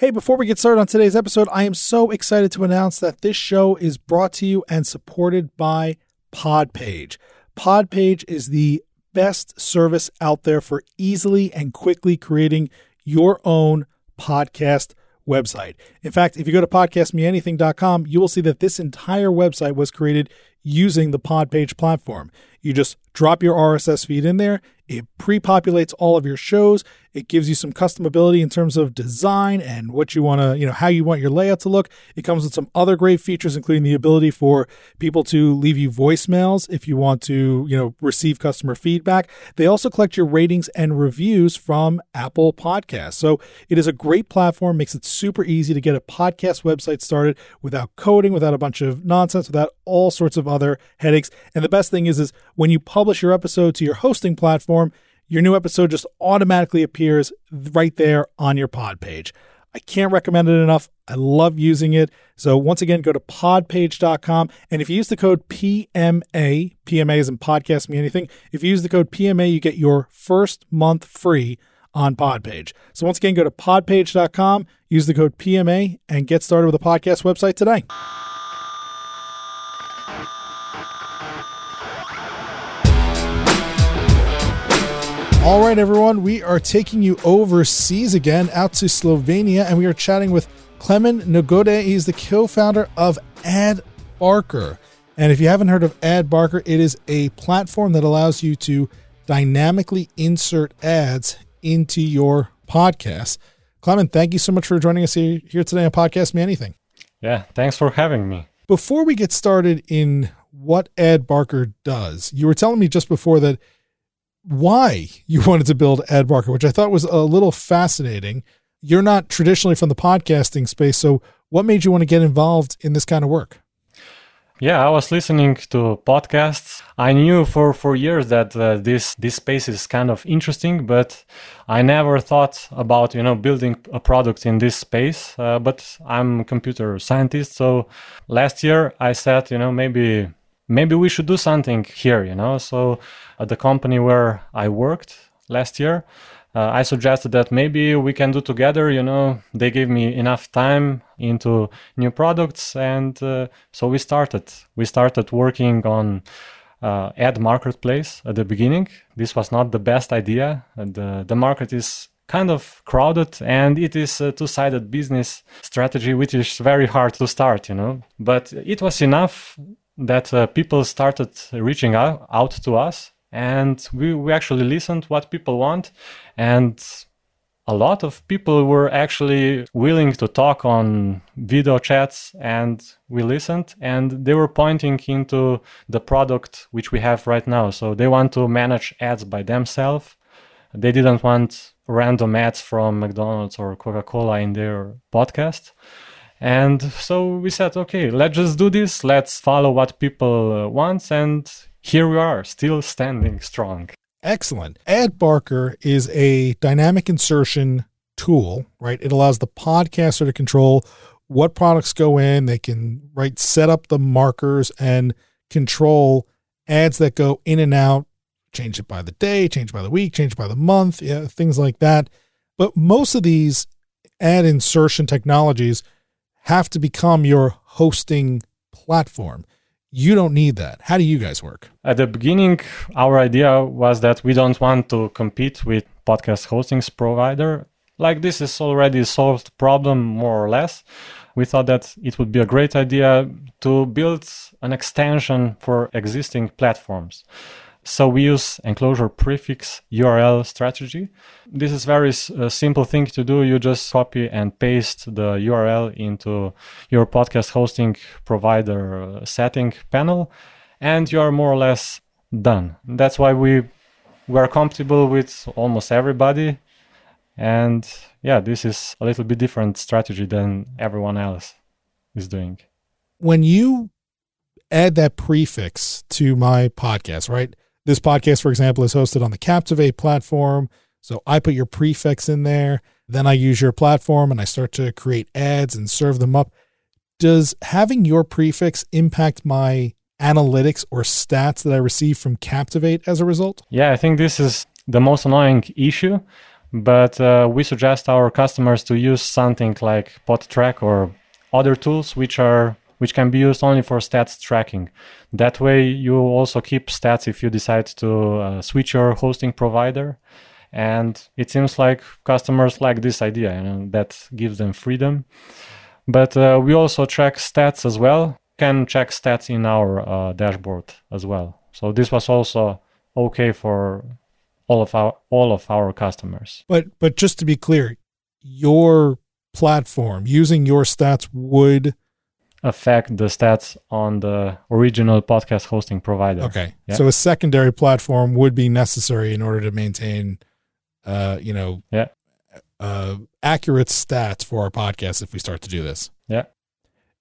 Hey, before we get started on today's episode, I am so excited to announce that this show is brought to you and supported by Podpage. Podpage is the best service out there for easily and quickly creating your own podcast website. In fact, if you go to podcastmeanything.com, you will see that this entire website was created using the Podpage platform. You just drop your RSS feed in there, it pre populates all of your shows. It gives you some customability in terms of design and what you want to, you know, how you want your layout to look. It comes with some other great features, including the ability for people to leave you voicemails if you want to, you know, receive customer feedback. They also collect your ratings and reviews from Apple Podcasts. So it is a great platform, makes it super easy to get a podcast website started without coding, without a bunch of nonsense, without all sorts of other headaches. And the best thing is, is when you publish your episode to your hosting platform, your new episode just automatically appears right there on your Podpage. I can't recommend it enough. I love using it. So once again, go to podpage.com. And if you use the code PMA, PMA is in podcast me anything. If you use the code PMA, you get your first month free on Podpage. So once again, go to podpage.com, use the code PMA, and get started with a podcast website today. All right, everyone, we are taking you overseas again out to Slovenia, and we are chatting with Klemen Nagode. He's the co founder of Ad Barker. And if you haven't heard of Ad Barker, it is a platform that allows you to dynamically insert ads into your podcast. Clement, thank you so much for joining us here, here today on Podcast Me Anything. Yeah, thanks for having me. Before we get started in what Ad Barker does, you were telling me just before that why you wanted to build AdBarker, which I thought was a little fascinating. You're not traditionally from the podcasting space, so what made you want to get involved in this kind of work? Yeah, I was listening to podcasts. I knew for, for years that uh, this this space is kind of interesting, but I never thought about you know building a product in this space. Uh, but I'm a computer scientist, so last year I said you know maybe maybe we should do something here, you know. So at the company where I worked last year, uh, I suggested that maybe we can do together. You know, they gave me enough time into new products, and uh, so we started. We started working on uh, ad marketplace at the beginning. This was not the best idea. the The market is kind of crowded and it is a two-sided business strategy which is very hard to start you know but it was enough that uh, people started reaching out, out to us and we, we actually listened what people want and a lot of people were actually willing to talk on video chats and we listened and they were pointing into the product which we have right now. So they want to manage ads by themselves. They didn't want random ads from mcdonald's or coca-cola in their podcast and so we said, okay, let's just do this. Let's follow what people uh, want. And here we are, still standing strong. Excellent. Ad Barker is a dynamic insertion tool, right? It allows the podcaster to control what products go in. They can right set up the markers and control ads that go in and out, change it by the day, change by the week, change by the month, yeah, things like that. But most of these ad insertion technologies have to become your hosting platform. You don't need that. How do you guys work? At the beginning, our idea was that we don't want to compete with podcast hostings provider. Like this is already solved problem more or less. We thought that it would be a great idea to build an extension for existing platforms. So we use enclosure prefix URL strategy. This is very simple thing to do. You just copy and paste the URL into your podcast hosting provider uh, setting panel, and you are more or less done. That's why we were compatible with almost everybody. And yeah, this is a little bit different strategy than everyone else is doing. When you add that prefix to my podcast, right? This podcast, for example, is hosted on the Captivate platform. So I put your prefix in there. Then I use your platform and I start to create ads and serve them up. Does having your prefix impact my analytics or stats that I receive from Captivate as a result? Yeah, I think this is the most annoying issue but uh, we suggest our customers to use something like Podtrac or other tools which are which can be used only for stats tracking. That way, you also keep stats if you decide to uh, switch your hosting provider. And it seems like customers like this idea, and that gives them freedom. But uh, we also track stats as well. Can check stats in our uh, dashboard as well. So this was also okay for all of our all of our customers. But but just to be clear, your platform using your stats would affect the stats on the original podcast hosting provider. Okay. Yeah. So a secondary platform would be necessary in order to maintain uh, you know, yeah. uh accurate stats for our podcast if we start to do this. Yeah.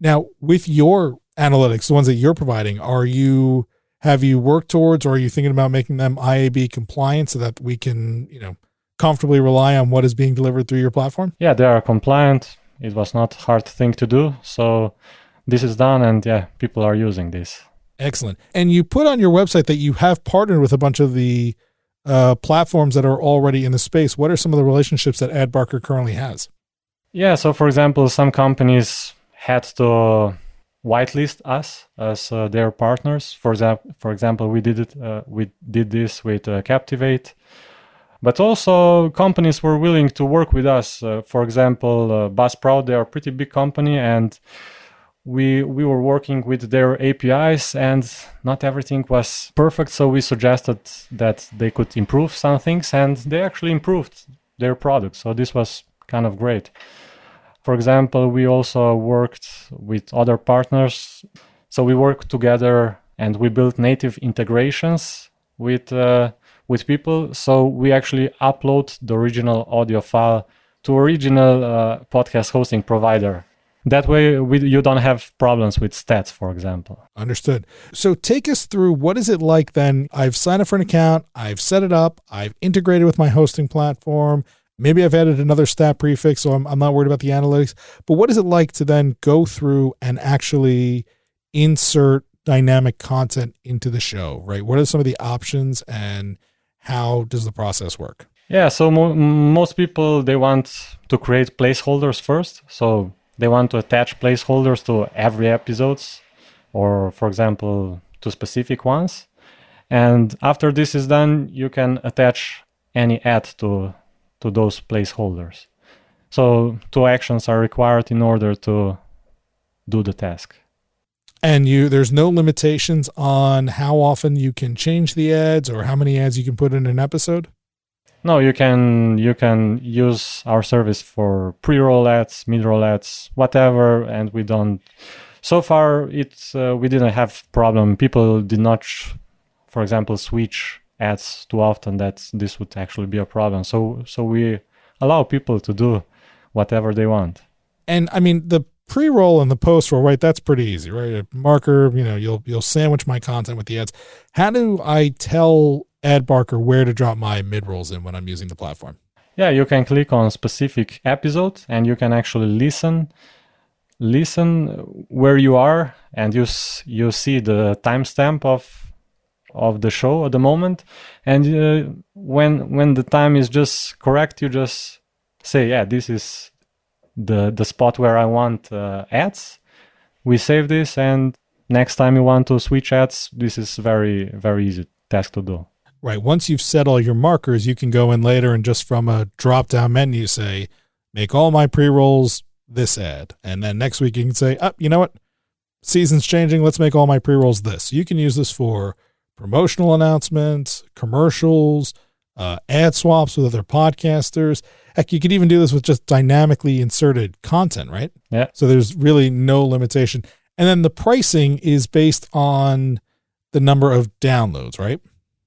Now, with your analytics, the ones that you're providing, are you have you worked towards or are you thinking about making them IAB compliant so that we can, you know, comfortably rely on what is being delivered through your platform? Yeah, they are compliant. It was not hard thing to do. So this is done and yeah, people are using this. Excellent. And you put on your website that you have partnered with a bunch of the uh, platforms that are already in the space. What are some of the relationships that AdBarker currently has? Yeah, so for example, some companies had to whitelist us as uh, their partners. For example, for example, we did it. Uh, we did this with uh, Captivate, but also companies were willing to work with us. Uh, for example, uh, Buzzsprout, they are a pretty big company, and we we were working with their APIs, and not everything was perfect. So we suggested that they could improve some things, and they actually improved their product. So this was kind of great. For example, we also worked with other partners. So we worked together and we built native integrations with uh, with people. So we actually upload the original audio file to original uh, podcast hosting provider. That way, we, you don't have problems with stats, for example. Understood. So, take us through what is it like then? I've signed up for an account, I've set it up, I've integrated with my hosting platform, Maybe I've added another stat prefix, so I'm, I'm not worried about the analytics. But what is it like to then go through and actually insert dynamic content into the show, right? What are some of the options and how does the process work? Yeah, so mo- most people they want to create placeholders first. So they want to attach placeholders to every episodes or for example to specific ones. And after this is done, you can attach any ad to to those placeholders. So two actions are required in order to do the task. And you there's no limitations on how often you can change the ads or how many ads you can put in an episode? No, you can you can use our service for pre-roll ads, mid-roll ads, whatever, and we don't. So far, it's uh, we didn't have problem. People did not, for example, switch ads too often that this would actually be a problem. So so we allow people to do whatever they want. And I mean the pre-roll and the post-roll, right? That's pretty easy, right? A marker, you know, you'll you'll sandwich my content with the ads. How do I tell AdBarker where to drop my mid-rolls in when I'm using the platform? Yeah, you can click on specific episode and you can actually listen listen where you are and you you see the timestamp of of the show at the moment. And uh, when when the time is just correct you just say yeah this is the the spot where i want uh, ads. We save this and next time you want to switch ads this is very very easy task to do right once you've set all your markers you can go in later and just from a drop down menu say make all my pre-rolls this ad and then next week you can say oh, you know what season's changing let's make all my pre-rolls this you can use this for promotional announcements, commercials, uh, ad swaps with other podcasters. Heck, you could even do this with just dynamically inserted content, right? Yeah. So there's really no limitation. And then the pricing is based on the number of downloads, right?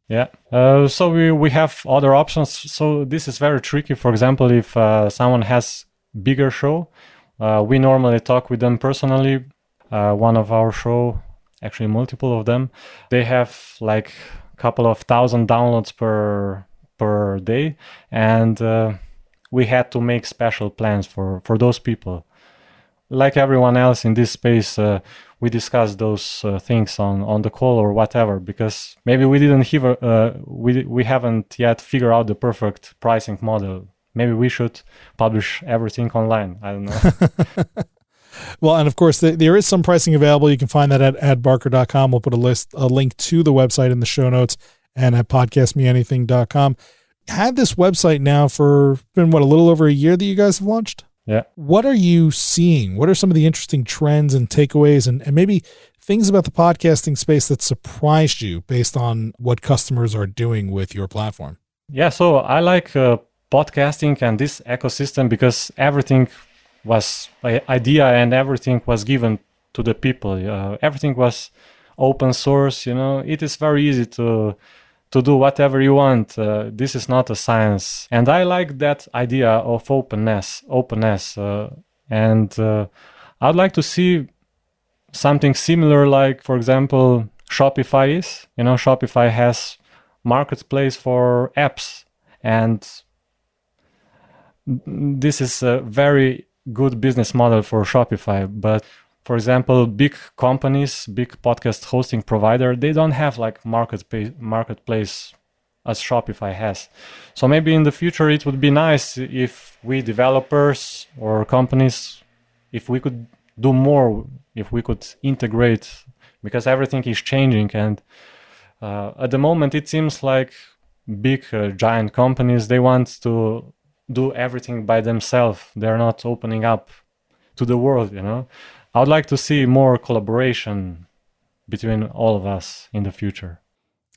Yeah. Uh, so we, we have other options. So this is very tricky. For example, if uh, someone has bigger show, uh, we normally talk with them personally. Uh, one of our show actually multiple of them. They have like a couple of thousand downloads per per day, and uh, we had to make special plans for for those people. Like everyone else in this space, uh, we discussed those uh, things on, on the call or whatever because maybe we didn't have uh, we we haven't yet figured out the perfect pricing model maybe we should publish everything online. I don't know. well, and of course, the, there is some pricing available. You can find that at adbarker.com. We'll put a list, a link to the website in the show notes and at podcastmeanything.com. Had this website now for been what a little over a year that you guys have launched. Yeah. What are you seeing? What are some of the interesting trends and takeaways and, and maybe things about the podcasting space that surprised you based on what customers are doing with your platform? Yeah, so I like uh, podcasting and this ecosystem because everything was idea and everything was given to the people. Uh, everything was open source. You know, it is very easy to to do whatever you want. Uh, this is not a science, and I like that idea of openness. Openness, uh, and uh, I'd like to see something similar, like for example, Shopify is. You know, Shopify has marketplace for apps, and this is a very good business model for Shopify, but for example, big companies, big podcast hosting provider, they don't have like marketplace marketplace as Shopify has. So maybe in the future it would be nice if we developers or companies, if we could do more, if we could integrate, because everything is changing and uh, at the moment it seems like big uh, giant companies they want to do everything by themselves. They're not opening up to the world, you know. I would like to see more collaboration between all of us in the future.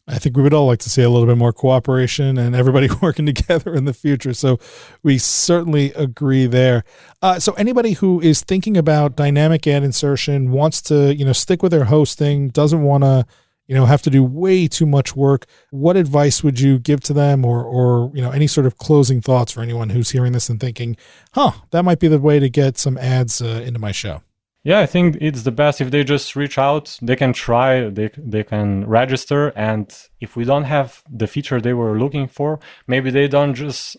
I think we would all like to see a little bit more cooperation and everybody working together in the future. So we certainly agree there. Uh, so anybody who is thinking about dynamic ad insertion wants to, you know, stick with their hosting, doesn't want to you know have to do way too much work what advice would you give to them or or you know any sort of closing thoughts for anyone who's hearing this and thinking huh that might be the way to get some ads uh, into my show yeah i think it's the best if they just reach out they can try they, they can register and if we don't have the feature they were looking for maybe they don't just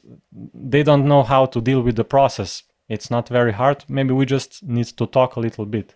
they don't know how to deal with the process it's not very hard maybe we just need to talk a little bit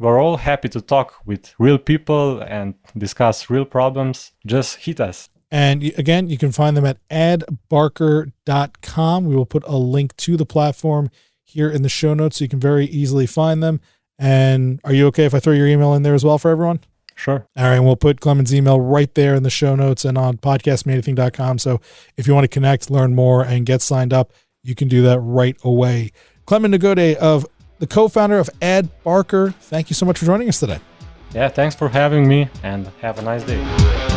we're all happy to talk with real people and discuss real problems. Just hit us. And again, you can find them at adbarker.com. We will put a link to the platform here in the show notes so you can very easily find them. And are you okay if I throw your email in there as well for everyone? Sure. All right. And we'll put Clement's email right there in the show notes and on podcastmeanything.com. So if you want to connect, learn more, and get signed up, you can do that right away. Clement Nagode of the co founder of Ad Barker. Thank you so much for joining us today. Yeah, thanks for having me and have a nice day.